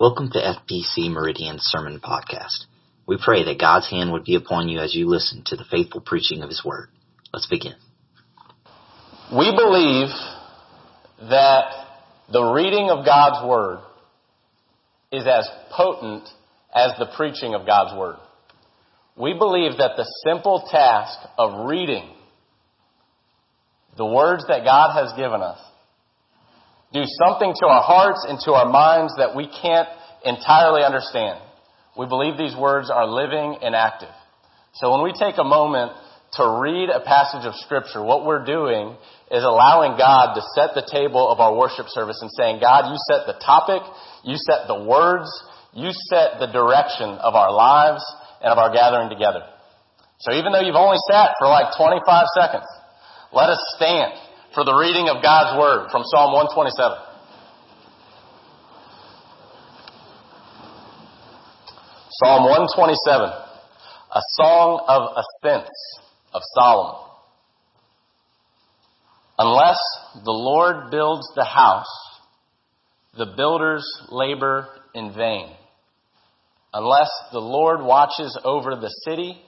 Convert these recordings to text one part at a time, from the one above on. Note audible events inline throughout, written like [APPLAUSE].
Welcome to FPC Meridian Sermon Podcast. We pray that God's hand would be upon you as you listen to the faithful preaching of His Word. Let's begin. We believe that the reading of God's Word is as potent as the preaching of God's Word. We believe that the simple task of reading the words that God has given us do something to our hearts and to our minds that we can't entirely understand. We believe these words are living and active. So when we take a moment to read a passage of scripture, what we're doing is allowing God to set the table of our worship service and saying, God, you set the topic, you set the words, you set the direction of our lives and of our gathering together. So even though you've only sat for like 25 seconds, let us stand for the reading of God's Word from Psalm 127. Psalm 127, a song of ascents of Solomon. Unless the Lord builds the house, the builders labor in vain. Unless the Lord watches over the city,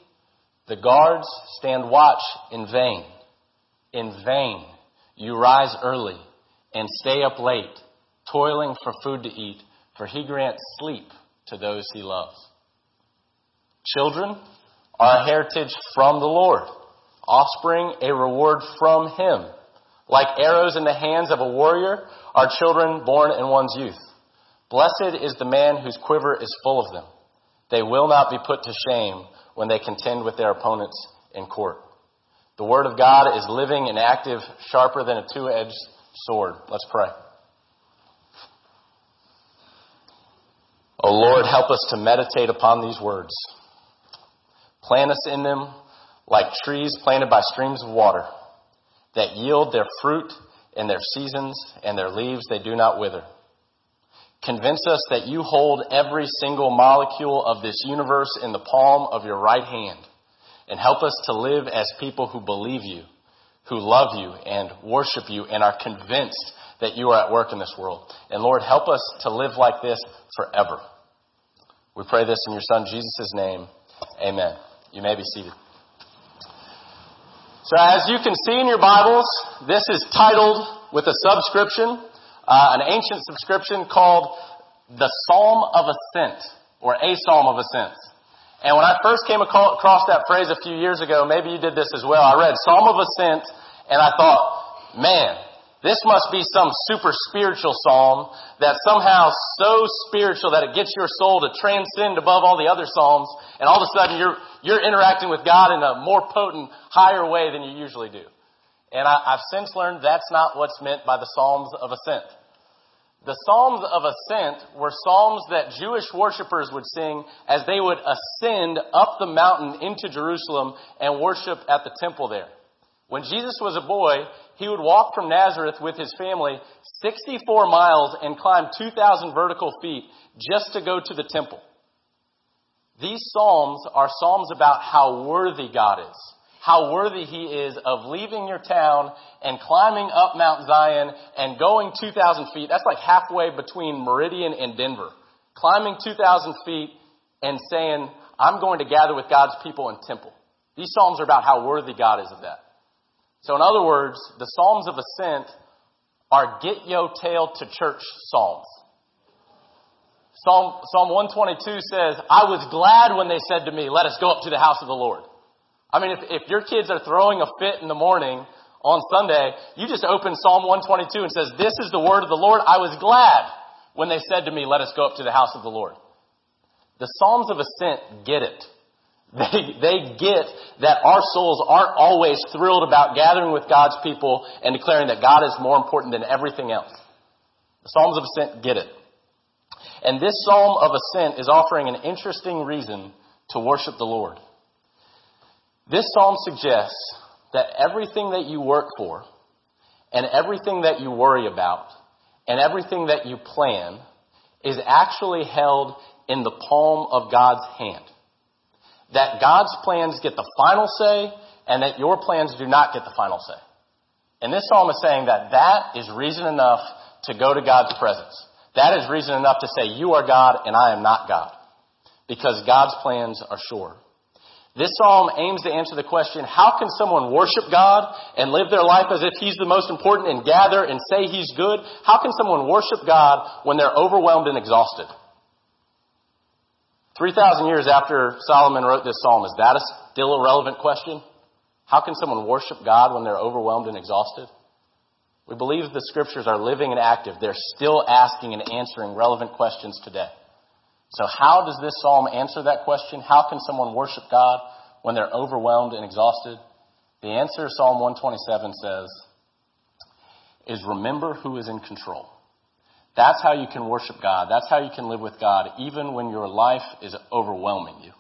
the guards stand watch in vain. In vain you rise early and stay up late, toiling for food to eat, for he grants sleep to those he loves. Children are a heritage from the Lord, offspring a reward from him. Like arrows in the hands of a warrior are children born in one's youth. Blessed is the man whose quiver is full of them. They will not be put to shame when they contend with their opponents in court. The Word of God is living and active, sharper than a two edged sword. Let's pray. O oh Lord, help us to meditate upon these words. Plant us in them like trees planted by streams of water that yield their fruit in their seasons and their leaves they do not wither. Convince us that you hold every single molecule of this universe in the palm of your right hand and help us to live as people who believe you, who love you and worship you and are convinced that you are at work in this world. And Lord, help us to live like this forever. We pray this in your Son Jesus' name. Amen. You may be seated. So as you can see in your Bibles, this is titled with a subscription, uh, an ancient subscription called the Psalm of Ascent, or a Psalm of Ascent. And when I first came across that phrase a few years ago, maybe you did this as well, I read Psalm of Ascent and I thought, man, this must be some super spiritual psalm that's somehow so spiritual that it gets your soul to transcend above all the other psalms and all of a sudden you're, you're interacting with God in a more potent, higher way than you usually do. And I, I've since learned that's not what's meant by the Psalms of Ascent. The Psalms of Ascent were psalms that Jewish worshippers would sing as they would ascend up the mountain into Jerusalem and worship at the temple there. When Jesus was a boy, he would walk from Nazareth with his family 64 miles and climb 2,000 vertical feet just to go to the temple. These psalms are psalms about how worthy God is how worthy he is of leaving your town and climbing up Mount Zion and going 2,000 feet. That's like halfway between Meridian and Denver. Climbing 2,000 feet and saying, I'm going to gather with God's people in temple. These Psalms are about how worthy God is of that. So in other words, the Psalms of Ascent are get yo tail to church Psalms. Psalm, Psalm 122 says, I was glad when they said to me, let us go up to the house of the Lord. I mean, if, if your kids are throwing a fit in the morning on Sunday, you just open Psalm 122 and says, this is the word of the Lord. I was glad when they said to me, let us go up to the house of the Lord. The Psalms of Ascent get it. [LAUGHS] They, they get that our souls aren't always thrilled about gathering with God's people and declaring that God is more important than everything else. The Psalms of Ascent get it. And this Psalm of Ascent is offering an interesting reason to worship the Lord. This psalm suggests that everything that you work for, and everything that you worry about, and everything that you plan is actually held in the palm of God's hand. That God's plans get the final say, and that your plans do not get the final say. And this psalm is saying that that is reason enough to go to God's presence. That is reason enough to say, You are God and I am not God. Because God's plans are sure. This psalm aims to answer the question, how can someone worship God and live their life as if He's the most important and gather and say He's good? How can someone worship God when they're overwhelmed and exhausted? 3,000 years after Solomon wrote this psalm, is that a still a relevant question? How can someone worship God when they're overwhelmed and exhausted? We believe the scriptures are living and active. They're still asking and answering relevant questions today. So how does this psalm answer that question? How can someone worship God when they're overwhelmed and exhausted? The answer, Psalm 127 says, is remember who is in control. That's how you can worship God. That's how you can live with God, even when your life is overwhelming you.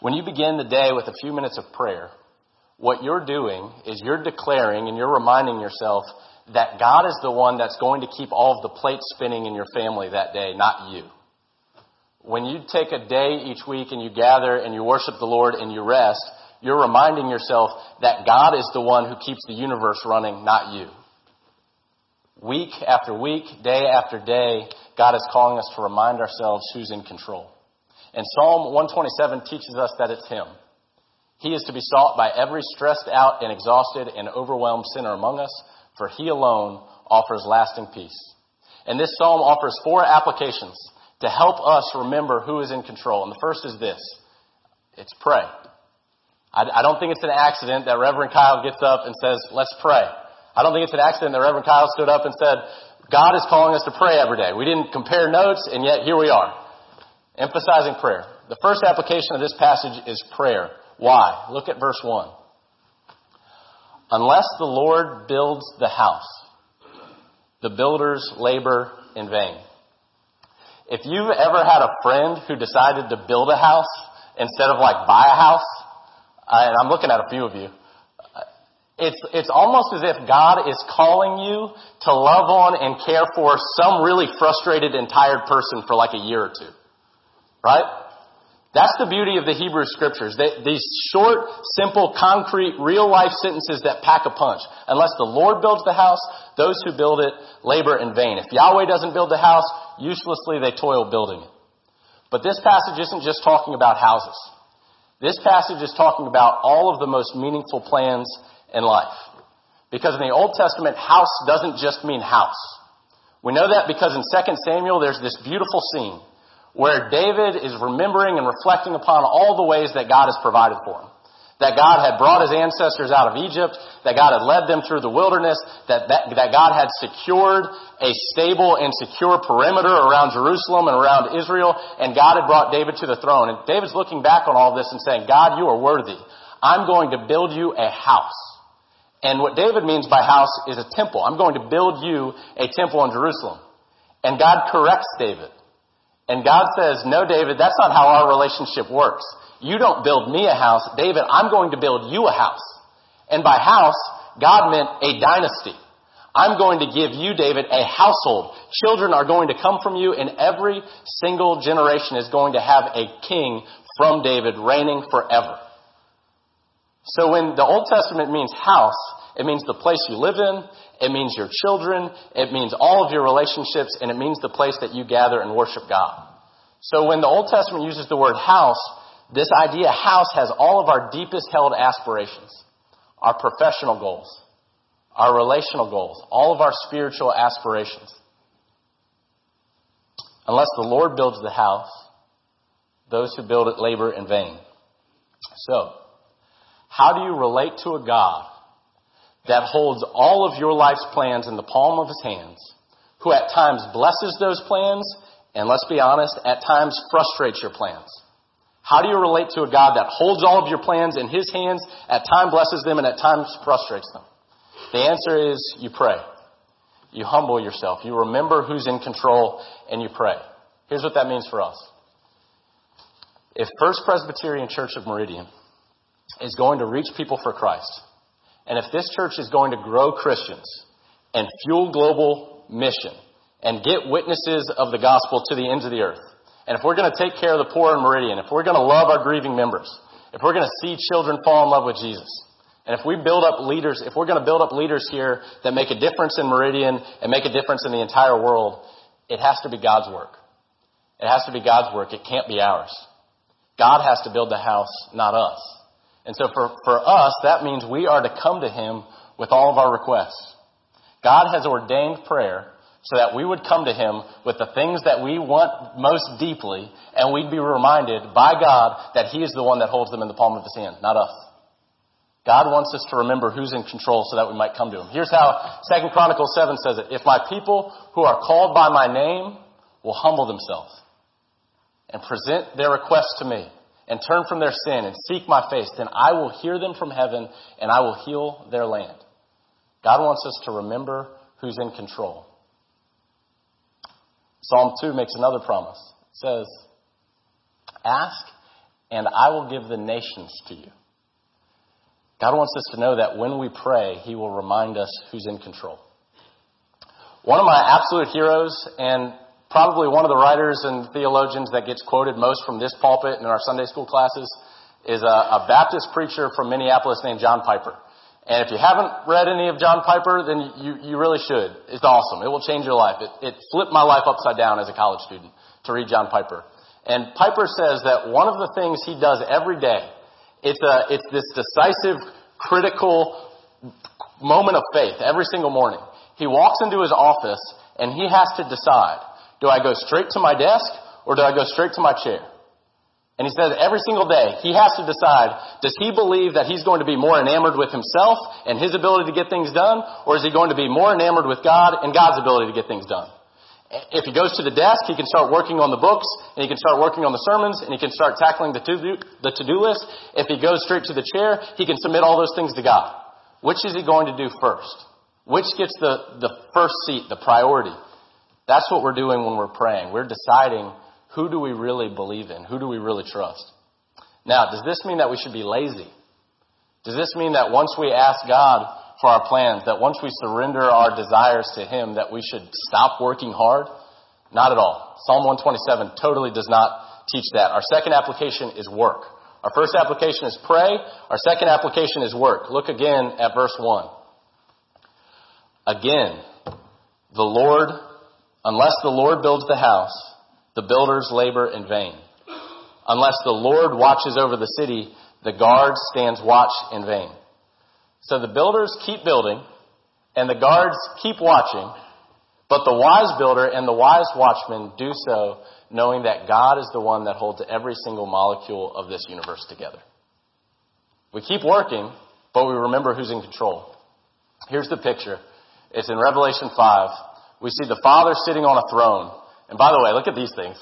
When you begin the day with a few minutes of prayer, what you're doing is you're declaring and you're reminding yourself that God is the one that's going to keep all of the plates spinning in your family that day, not you. When you take a day each week and you gather and you worship the Lord and you rest, you're reminding yourself that God is the one who keeps the universe running, not you. Week after week, day after day, God is calling us to remind ourselves who's in control. And Psalm 127 teaches us that it's Him. He is to be sought by every stressed out and exhausted and overwhelmed sinner among us, for he alone offers lasting peace. And this psalm offers four applications to help us remember who is in control. And the first is this. It's pray. I, I don't think it's an accident that Reverend Kyle gets up and says, let's pray. I don't think it's an accident that Reverend Kyle stood up and said, God is calling us to pray every day. We didn't compare notes, and yet here we are, emphasizing prayer. The first application of this passage is prayer. Why? Look at verse 1. Unless the Lord builds the house, the builders labor in vain. If you've ever had a friend who decided to build a house instead of like buy a house, uh, and I'm looking at a few of you, it's, it's almost as if God is calling you to love on and care for some really frustrated and tired person for like a year or two. Right? That's the beauty of the Hebrew scriptures. They, these short, simple, concrete, real life sentences that pack a punch. Unless the Lord builds the house, those who build it labor in vain. If Yahweh doesn't build the house, uselessly they toil building it. But this passage isn't just talking about houses. This passage is talking about all of the most meaningful plans in life. Because in the Old Testament, house doesn't just mean house. We know that because in 2 Samuel, there's this beautiful scene where David is remembering and reflecting upon all the ways that God has provided for him. That God had brought his ancestors out of Egypt, that God had led them through the wilderness, that, that, that God had secured a stable and secure perimeter around Jerusalem and around Israel, and God had brought David to the throne. And David's looking back on all this and saying, God, you are worthy. I'm going to build you a house. And what David means by house is a temple. I'm going to build you a temple in Jerusalem. And God corrects David. And God says, no, David, that's not how our relationship works. You don't build me a house. David, I'm going to build you a house. And by house, God meant a dynasty. I'm going to give you, David, a household. Children are going to come from you, and every single generation is going to have a king from David reigning forever. So when the Old Testament means house, it means the place you live in, it means your children, it means all of your relationships, and it means the place that you gather and worship God. So when the Old Testament uses the word house, this idea house has all of our deepest held aspirations, our professional goals, our relational goals, all of our spiritual aspirations. Unless the Lord builds the house, those who build it labor in vain. So, how do you relate to a God that holds all of your life's plans in the palm of his hands, who at times blesses those plans, and let's be honest, at times frustrates your plans. How do you relate to a God that holds all of your plans in his hands, at times blesses them, and at times frustrates them? The answer is you pray. You humble yourself. You remember who's in control, and you pray. Here's what that means for us. If First Presbyterian Church of Meridian is going to reach people for Christ, and if this church is going to grow Christians and fuel global mission and get witnesses of the gospel to the ends of the earth, and if we're going to take care of the poor in Meridian, if we're going to love our grieving members, if we're going to see children fall in love with Jesus, And if we build up leaders, if we're going to build up leaders here that make a difference in Meridian and make a difference in the entire world, it has to be God's work. It has to be God's work. It can't be ours. God has to build the house, not us. And so for, for us, that means we are to come to Him with all of our requests. God has ordained prayer so that we would come to Him with the things that we want most deeply, and we'd be reminded by God that He is the one that holds them in the palm of His hand, not us. God wants us to remember who's in control so that we might come to Him. Here's how Second Chronicles 7 says it. If my people who are called by my name will humble themselves and present their requests to me and turn from their sin and seek my face, then I will hear them from heaven and I will heal their land. God wants us to remember who's in control. Psalm 2 makes another promise. It says, Ask, and I will give the nations to you. God wants us to know that when we pray, He will remind us who's in control. One of my absolute heroes, and probably one of the writers and theologians that gets quoted most from this pulpit and in our Sunday school classes, is a, a Baptist preacher from Minneapolis named John Piper. And if you haven't read any of John Piper, then you, you really should. It's awesome. It will change your life. It, it flipped my life upside down as a college student to read John Piper. And Piper says that one of the things he does every day, it's a, it's this decisive, critical moment of faith every single morning. He walks into his office and he has to decide, do I go straight to my desk or do I go straight to my chair? And he says every single day, he has to decide, does he believe that he's going to be more enamored with himself and his ability to get things done, or is he going to be more enamored with God and God's ability to get things done? If he goes to the desk, he can start working on the books, and he can start working on the sermons, and he can start tackling the to-do, list. If he goes straight to the chair, he can submit all those things to God. Which is he going to do first? Which gets the, the first seat, the priority? That's what we're doing when we're praying. We're deciding who do we really believe in? Who do we really trust? Now, does this mean that we should be lazy? Does this mean that once we ask God for our plans, that once we surrender our desires to Him, that we should stop working hard? Not at all. Psalm 127 totally does not teach that. Our second application is work. Our first application is pray. Our second application is work. Look again at verse 1. Again, the Lord, unless the Lord builds the house, the builders labor in vain. Unless the Lord watches over the city, the guard stands watch in vain. So the builders keep building, and the guards keep watching, but the wise builder and the wise watchman do so knowing that God is the one that holds every single molecule of this universe together. We keep working, but we remember who's in control. Here's the picture. It's in Revelation 5. We see the Father sitting on a throne, and by the way, look at these things.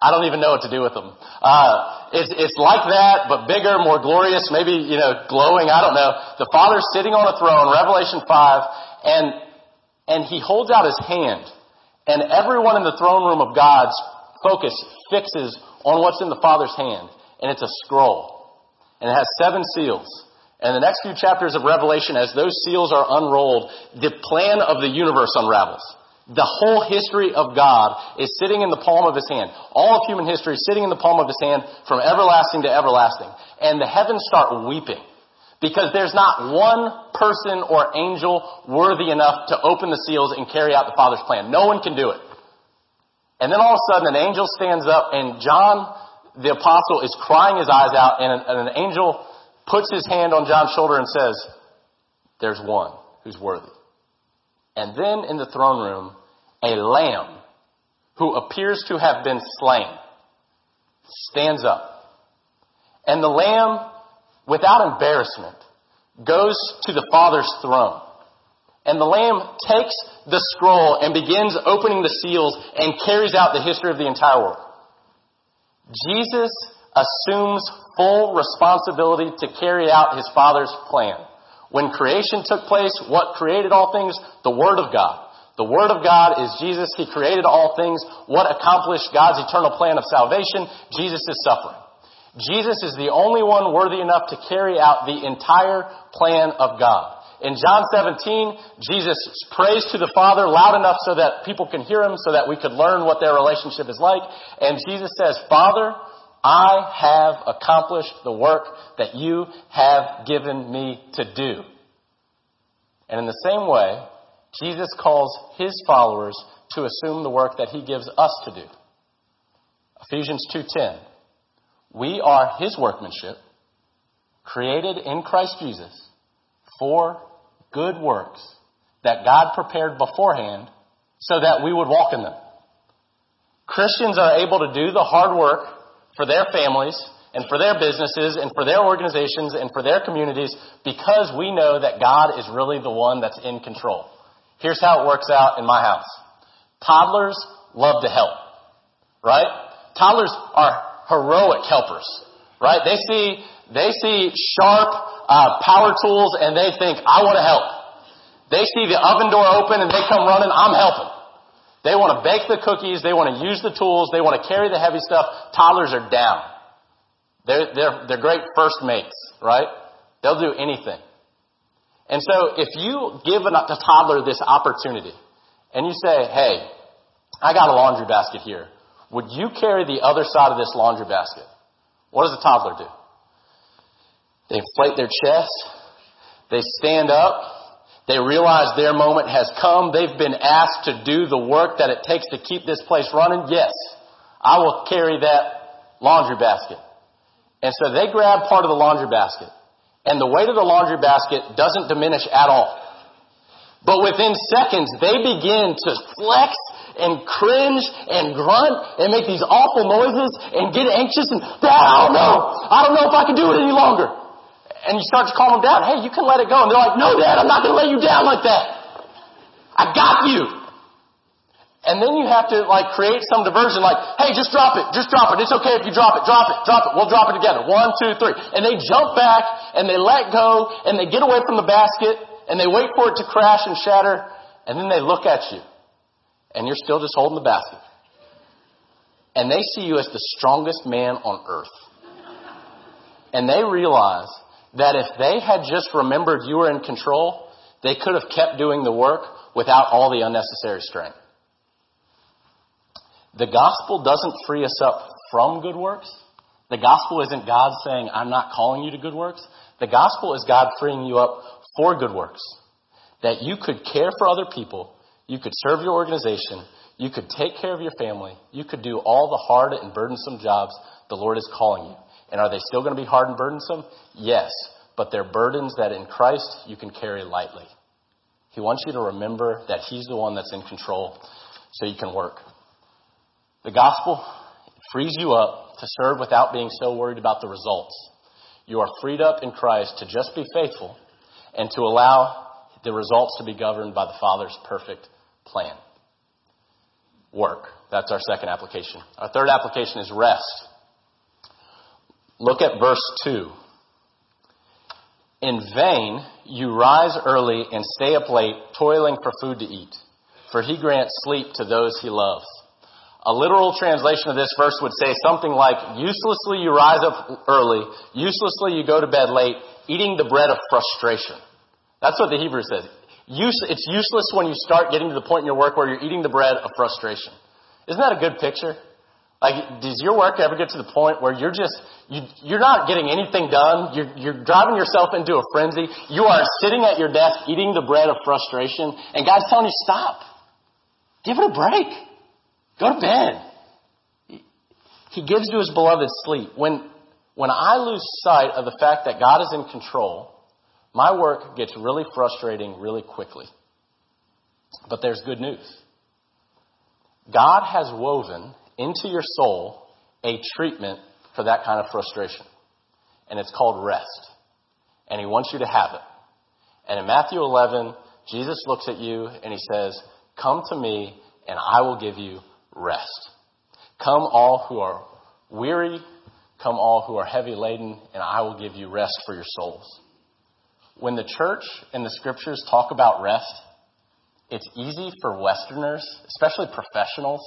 I don't even know what to do with them. Uh, it's, it's like that, but bigger, more glorious, maybe, you know, glowing, I don't know. The Father's sitting on a throne, Revelation 5, and, and He holds out His hand, and everyone in the throne room of God's focus fixes on what's in the Father's hand, and it's a scroll. And it has seven seals. And the next few chapters of Revelation, as those seals are unrolled, the plan of the universe unravels. The whole history of God is sitting in the palm of his hand. All of human history is sitting in the palm of his hand from everlasting to everlasting. And the heavens start weeping because there's not one person or angel worthy enough to open the seals and carry out the Father's plan. No one can do it. And then all of a sudden an angel stands up and John the apostle is crying his eyes out and an, angel puts his hand on John's shoulder and says, there's one who's worthy. And then in the throne room, a lamb who appears to have been slain stands up. And the lamb, without embarrassment, goes to the Father's throne. And the lamb takes the scroll and begins opening the seals and carries out the history of the entire world. Jesus assumes full responsibility to carry out his Father's plan. When creation took place, what created all things? The Word of God. The Word of God is Jesus. He created all things. What accomplished God's eternal plan of salvation? Jesus is suffering. Jesus is the only one worthy enough to carry out the entire plan of God. In John 17, Jesus prays to the Father loud enough so that people can hear him, so that we could learn what their relationship is like. And Jesus says, Father, I have accomplished the work that you have given me to do. And in the same way, Jesus calls his followers to assume the work that he gives us to do. Ephesians 2:10. We are his workmanship, created in Christ Jesus for good works that God prepared beforehand so that we would walk in them. Christians are able to do the hard work for their families and for their businesses and for their organizations and for their communities because we know that God is really the one that's in control. Here's how it works out in my house. Toddlers love to help, right? Toddlers are heroic helpers, right? They see, they see sharp, uh, power tools and they think, I want to help. They see the oven door open and they come running, I'm helping. They want to bake the cookies. They want to use the tools. They want to carry the heavy stuff. Toddlers are down. They're, they're, they're great first mates, right? They'll do anything. And so if you give a toddler this opportunity and you say, hey, I got a laundry basket here. Would you carry the other side of this laundry basket? What does a toddler do? They inflate their chest. They stand up. They realize their moment has come. They've been asked to do the work that it takes to keep this place running. Yes, I will carry that laundry basket. And so they grab part of the laundry basket. And the weight of the laundry basket doesn't diminish at all. But within seconds, they begin to flex and cringe and grunt and make these awful noises and get anxious and, don't know. I don't know if I can do it any longer. And you start to calm them down. Hey, you can let it go. And they're like, no, dad, I'm not going to let you down like that. I got you. And then you have to like create some diversion like, hey, just drop it, just drop it. It's okay if you drop it, drop it, drop it. We'll drop it together. One, two, three. And they jump back and they let go and they get away from the basket and they wait for it to crash and shatter and then they look at you and you're still just holding the basket. And they see you as the strongest man on earth. And they realize that if they had just remembered you were in control, they could have kept doing the work without all the unnecessary strain. The gospel doesn't free us up from good works. The gospel isn't God saying, I'm not calling you to good works. The gospel is God freeing you up for good works. That you could care for other people, you could serve your organization, you could take care of your family, you could do all the hard and burdensome jobs the Lord is calling you. And are they still going to be hard and burdensome? Yes, but they're burdens that in Christ you can carry lightly. He wants you to remember that He's the one that's in control so you can work. The gospel frees you up to serve without being so worried about the results. You are freed up in Christ to just be faithful and to allow the results to be governed by the Father's perfect plan. Work. That's our second application. Our third application is rest. Look at verse 2. In vain you rise early and stay up late, toiling for food to eat, for he grants sleep to those he loves. A literal translation of this verse would say something like, uselessly you rise up early, uselessly you go to bed late, eating the bread of frustration. That's what the Hebrew says. It's useless when you start getting to the point in your work where you're eating the bread of frustration. Isn't that a good picture? Like, does your work ever get to the point where you're just, you, you're not getting anything done? You're, you're driving yourself into a frenzy. You are sitting at your desk eating the bread of frustration, and God's telling you, stop. Give it a break. Go to bed. He gives to his beloved sleep. When, when I lose sight of the fact that God is in control, my work gets really frustrating really quickly. But there's good news. God has woven into your soul a treatment for that kind of frustration. And it's called rest. And he wants you to have it. And in Matthew 11, Jesus looks at you and he says, Come to me and I will give you rest. Come all who are weary, come all who are heavy laden, and I will give you rest for your souls. When the church and the scriptures talk about rest, it's easy for Westerners, especially professionals,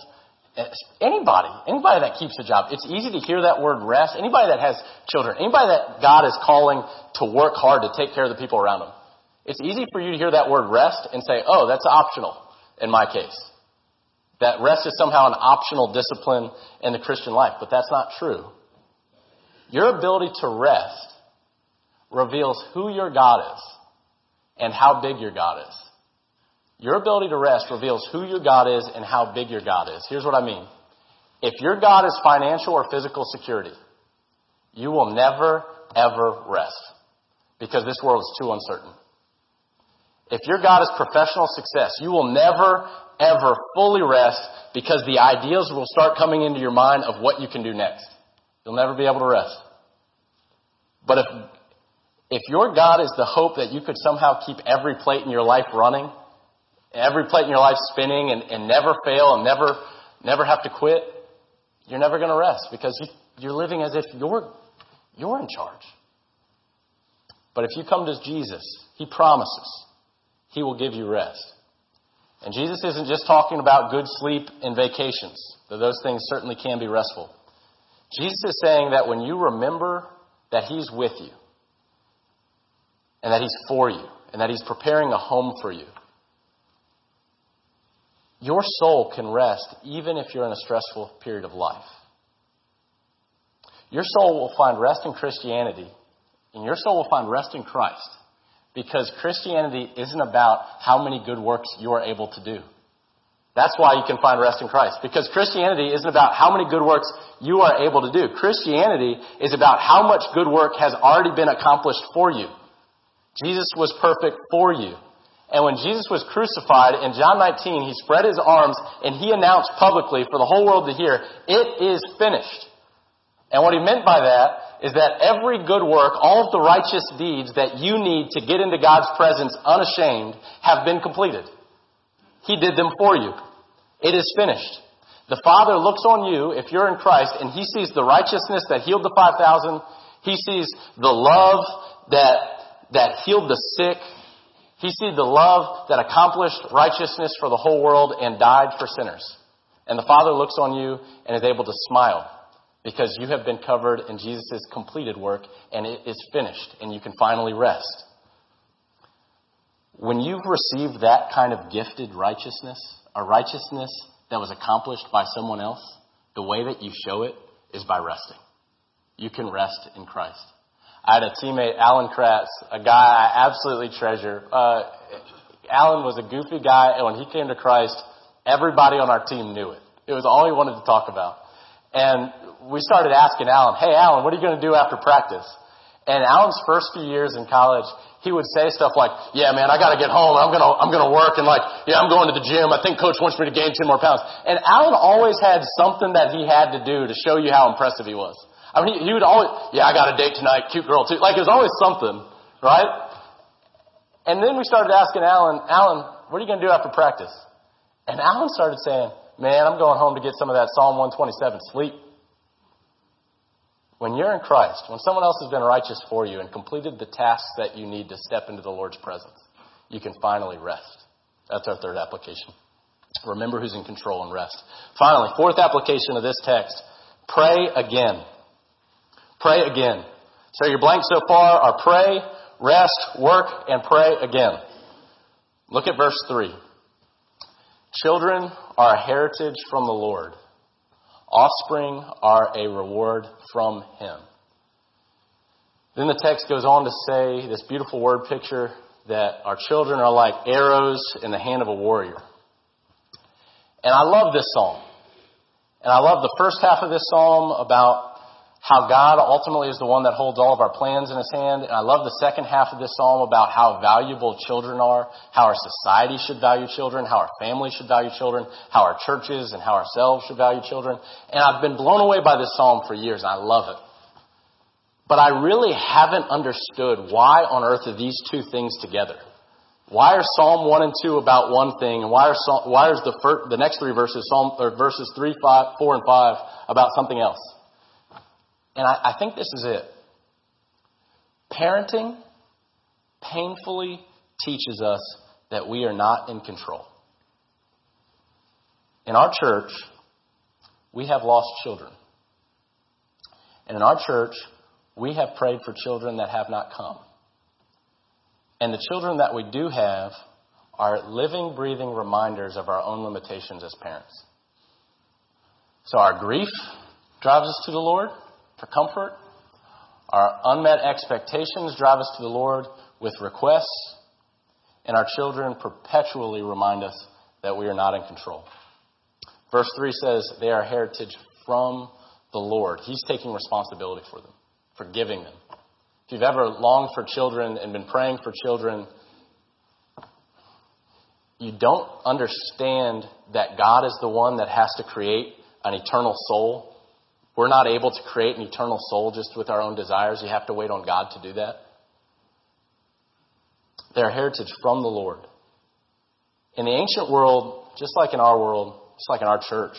Anybody, anybody that keeps a job, it's easy to hear that word rest. Anybody that has children, anybody that God is calling to work hard to take care of the people around them. It's easy for you to hear that word rest and say, oh, that's optional in my case. That rest is somehow an optional discipline in the Christian life, but that's not true. Your ability to rest reveals who your God is and how big your God is. Your ability to rest reveals who your God is and how big your God is. Here's what I mean. If your God is financial or physical security, you will never, ever rest because this world is too uncertain. If your God is professional success, you will never, ever fully rest because the ideas will start coming into your mind of what you can do next. You'll never be able to rest. But if, if your God is the hope that you could somehow keep every plate in your life running, every plate in your life spinning and, and never fail and never, never have to quit, you're never going to rest because you, you're living as if you're, you're in charge. But if you come to Jesus, He promises He will give you rest. And Jesus isn't just talking about good sleep and vacations, though those things certainly can be restful. Jesus is saying that when you remember that He's with you, and that He's for you, and that He's preparing a home for you, your soul can rest even if you're in a stressful period of life. Your soul will find rest in Christianity, and your soul will find rest in Christ because Christianity isn't about how many good works you are able to do. That's why you can find rest in Christ. Because Christianity isn't about how many good works you are able to do. Christianity is about how much good work has already been accomplished for you. Jesus was perfect for you. And when Jesus was crucified in John 19, he spread his arms and he announced publicly for the whole world to hear, it is finished. And what he meant by that is that every good work, all of the righteous deeds that you need to get into God's presence unashamed have been completed. He did them for you. It is finished. The Father looks on you, if you're in Christ, and He sees the righteousness that healed the 5,000. He sees the love that, that healed the sick. He sees the love that accomplished righteousness for the whole world and died for sinners. And the Father looks on you and is able to smile because you have been covered in Jesus' completed work and it is finished and you can finally rest. When you've received that kind of gifted righteousness, a righteousness that was accomplished by someone else, the way that you show it is by resting. You can rest in Christ. I had a teammate, Alan Kratz, a guy I absolutely treasure. Uh, Alan was a goofy guy, and when he came to Christ, everybody on our team knew it. It was all he wanted to talk about. And we started asking Alan, hey, Alan, what are you going to do after practice? And Alan's first few years in college, he would say stuff like, yeah, man, I got to get home. I'm going to, I'm going to work. And like, yeah, I'm going to the gym. I think coach wants me to gain 10 more pounds. And Alan always had something that he had to do to show you how impressive he was. I mean, he, would always, yeah, I got a date tonight, cute girl too. Like, it was always something, right? And then we started asking Alan, Alan, what are you going to do after practice? And Alan started saying, man, I'm going home to get some of that Psalm 127 sleep. When you're in Christ, when someone else has been righteous for you and completed the tasks that you need to step into the Lord's presence, you can finally rest. That's our third application. Remember who's in control and rest. Finally, fourth application of this text, pray again. Pray again. So your blanks so far are pray, rest, work, and pray again. Look at verse 3. Children are a heritage from the Lord. Offspring are a reward from Him. Then the text goes on to say this beautiful word picture that our children are like arrows in the hand of a warrior. And I love this psalm. And I love the first half of this psalm about how God ultimately is the one that holds all of our plans in his hand. And I love the second half of this psalm about how valuable children are, how our society should value children, how our family should value children, how our churches and how ourselves should value children. And I've been blown away by this psalm for years and I love it. But I really haven't understood why on earth are these two things together. Why are Psalm 1 and 2 about one thing, and why are, why is the, first, the next three verses, Psalm, verses 3, 5, 4, and 5, about something else? And I, I think this is it. Parenting painfully teaches us that we are not in control. In our church, we have lost children. And in our church, we have prayed for children that have not come. And the children that we do have are living, breathing reminders of our own limitations as parents. So our grief drives us to the Lord for comfort. Our unmet expectations drive us to the Lord with requests, and our children perpetually remind us that we are not in control. Verse 3 says, They are heritage from the Lord. He's taking responsibility for them, for giving them. If you've ever longed for children and been praying for children, you don't understand that God is the one that has to create an eternal soul. We're not able to create an eternal soul just with our own desires. You have to wait on God to do that. They're heritage from the Lord. In the ancient world, just like in our world, just like in our church,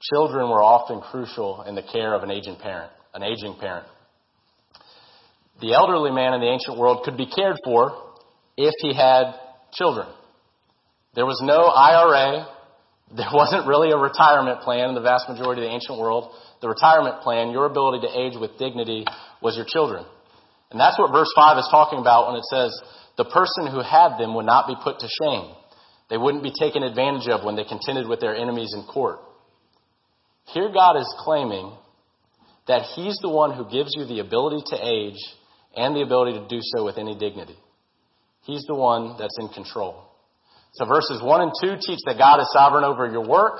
children were often crucial in the care of an aging parent, an aging parent. The elderly man in the ancient world could be cared for if he had children. There was no IRA. There wasn't really a retirement plan in the vast majority of the ancient world. The retirement plan, your ability to age with dignity, was your children. And that's what verse 5 is talking about when it says, the person who had them would not be put to shame. They wouldn't be taken advantage of when they contended with their enemies in court. Here God is claiming that He's the one who gives you the ability to age and the ability to do so with any dignity. He's the one that's in control. So verses 1 and 2 teach that God is sovereign over your work.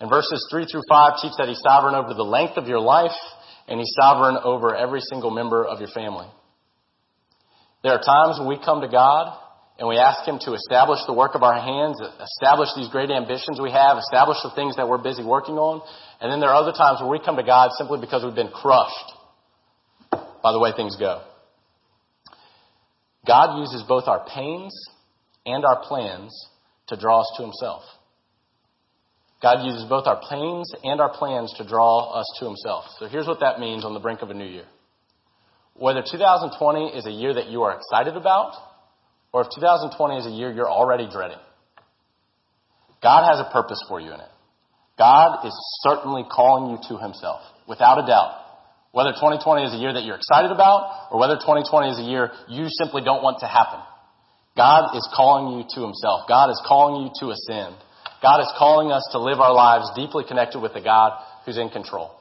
And verses 3 through 5 teach that He's sovereign over the length of your life. And He's sovereign over every single member of your family. There are times when we come to God and we ask Him to establish the work of our hands, establish these great ambitions we have, establish the things that we're busy working on. And then there are other times where we come to God simply because we've been crushed by the way things go. God uses both our pains and our plans to draw us to Himself. God uses both our pains and our plans to draw us to Himself. So here's what that means on the brink of a new year. Whether 2020 is a year that you are excited about, or if 2020 is a year you're already dreading, God has a purpose for you in it. God is certainly calling you to Himself, without a doubt. Whether 2020 is a year that you're excited about, or whether 2020 is a year you simply don't want to happen. God is calling you to Himself. God is calling you to ascend. God is calling us to live our lives deeply connected with the God who's in control.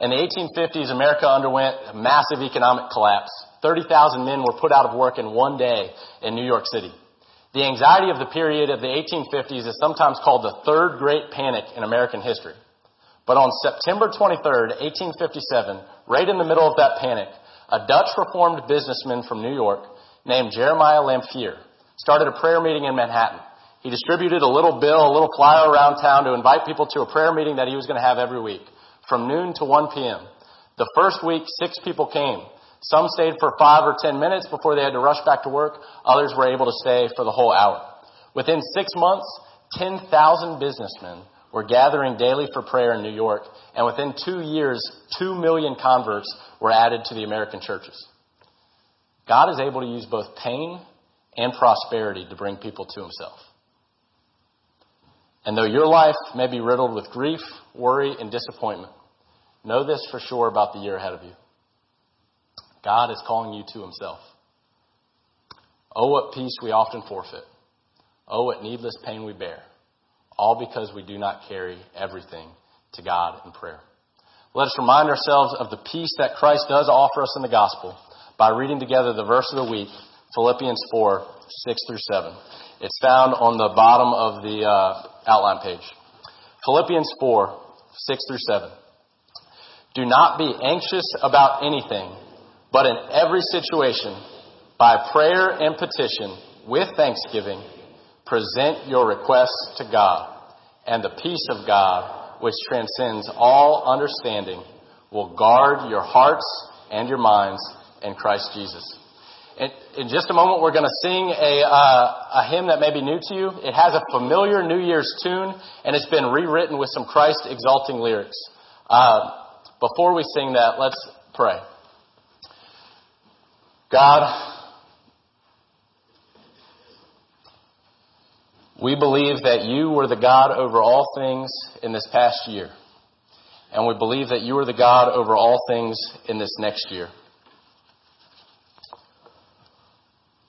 In the 1850s, America underwent a massive economic collapse. 30,000 men were put out of work in one day in New York City. The anxiety of the period of the 1850s is sometimes called the third great panic in American history. But on September 23rd, 1857, right in the middle of that panic, a Dutch reformed businessman from New York named Jeremiah Lanphier started a prayer meeting in Manhattan. He distributed a little bill, a little flyer around town to invite people to a prayer meeting that he was going to have every week from noon to 1 p.m. The first week, six people came. Some stayed for five or ten minutes before they had to rush back to work. Others were able to stay for the whole hour. Within six months, 10,000 businessmen were gathering daily for prayer in New York, and within two years, two million converts were added to the American churches. God is able to use both pain and prosperity to bring people to himself. And though your life may be riddled with grief, worry, and disappointment, know this for sure about the year ahead of you. God is calling you to himself. Oh, what peace we often forfeit. Oh, what needless pain we bear. All because we do not carry everything to God in prayer. Let us remind ourselves of the peace that Christ does offer us in the gospel by reading together the verse of the week, Philippians 4, 6 through 7. It's found on the bottom of the uh, outline page. Philippians 4, 6 through 7. Do not be anxious about anything, but in every situation, by prayer and petition, with thanksgiving, present your requests to God, and the peace of God, which transcends all understanding, will guard your hearts and your minds in Christ Jesus. In, in just a moment, we're going to sing a, uh, a hymn that may be new to you. It has a familiar New Year's tune, and it's been rewritten with some Christ exalting lyrics. Uh, before we sing that, let's pray. God, we believe that you were the God over all things in this past year. And we believe that you are the God over all things in this next year.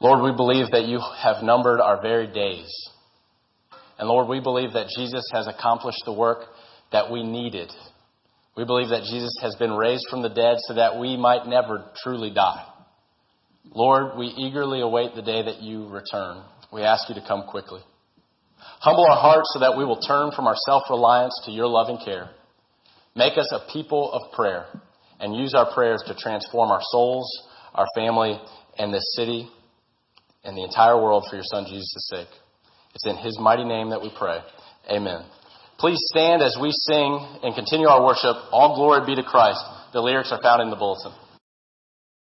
Lord, we believe that you have numbered our very days. And Lord, we believe that Jesus has accomplished the work that we needed. We believe that Jesus has been raised from the dead so that we might never truly die. Lord, we eagerly await the day that you return. We ask you to come quickly. Humble our hearts so that we will turn from our self-reliance to your loving care. Make us a people of prayer and use our prayers to transform our souls, our family, and this city and the entire world for your son Jesus' sake. It's in his mighty name that we pray. Amen. Please stand as we sing and continue our worship. All glory be to Christ. The lyrics are found in the bulletin.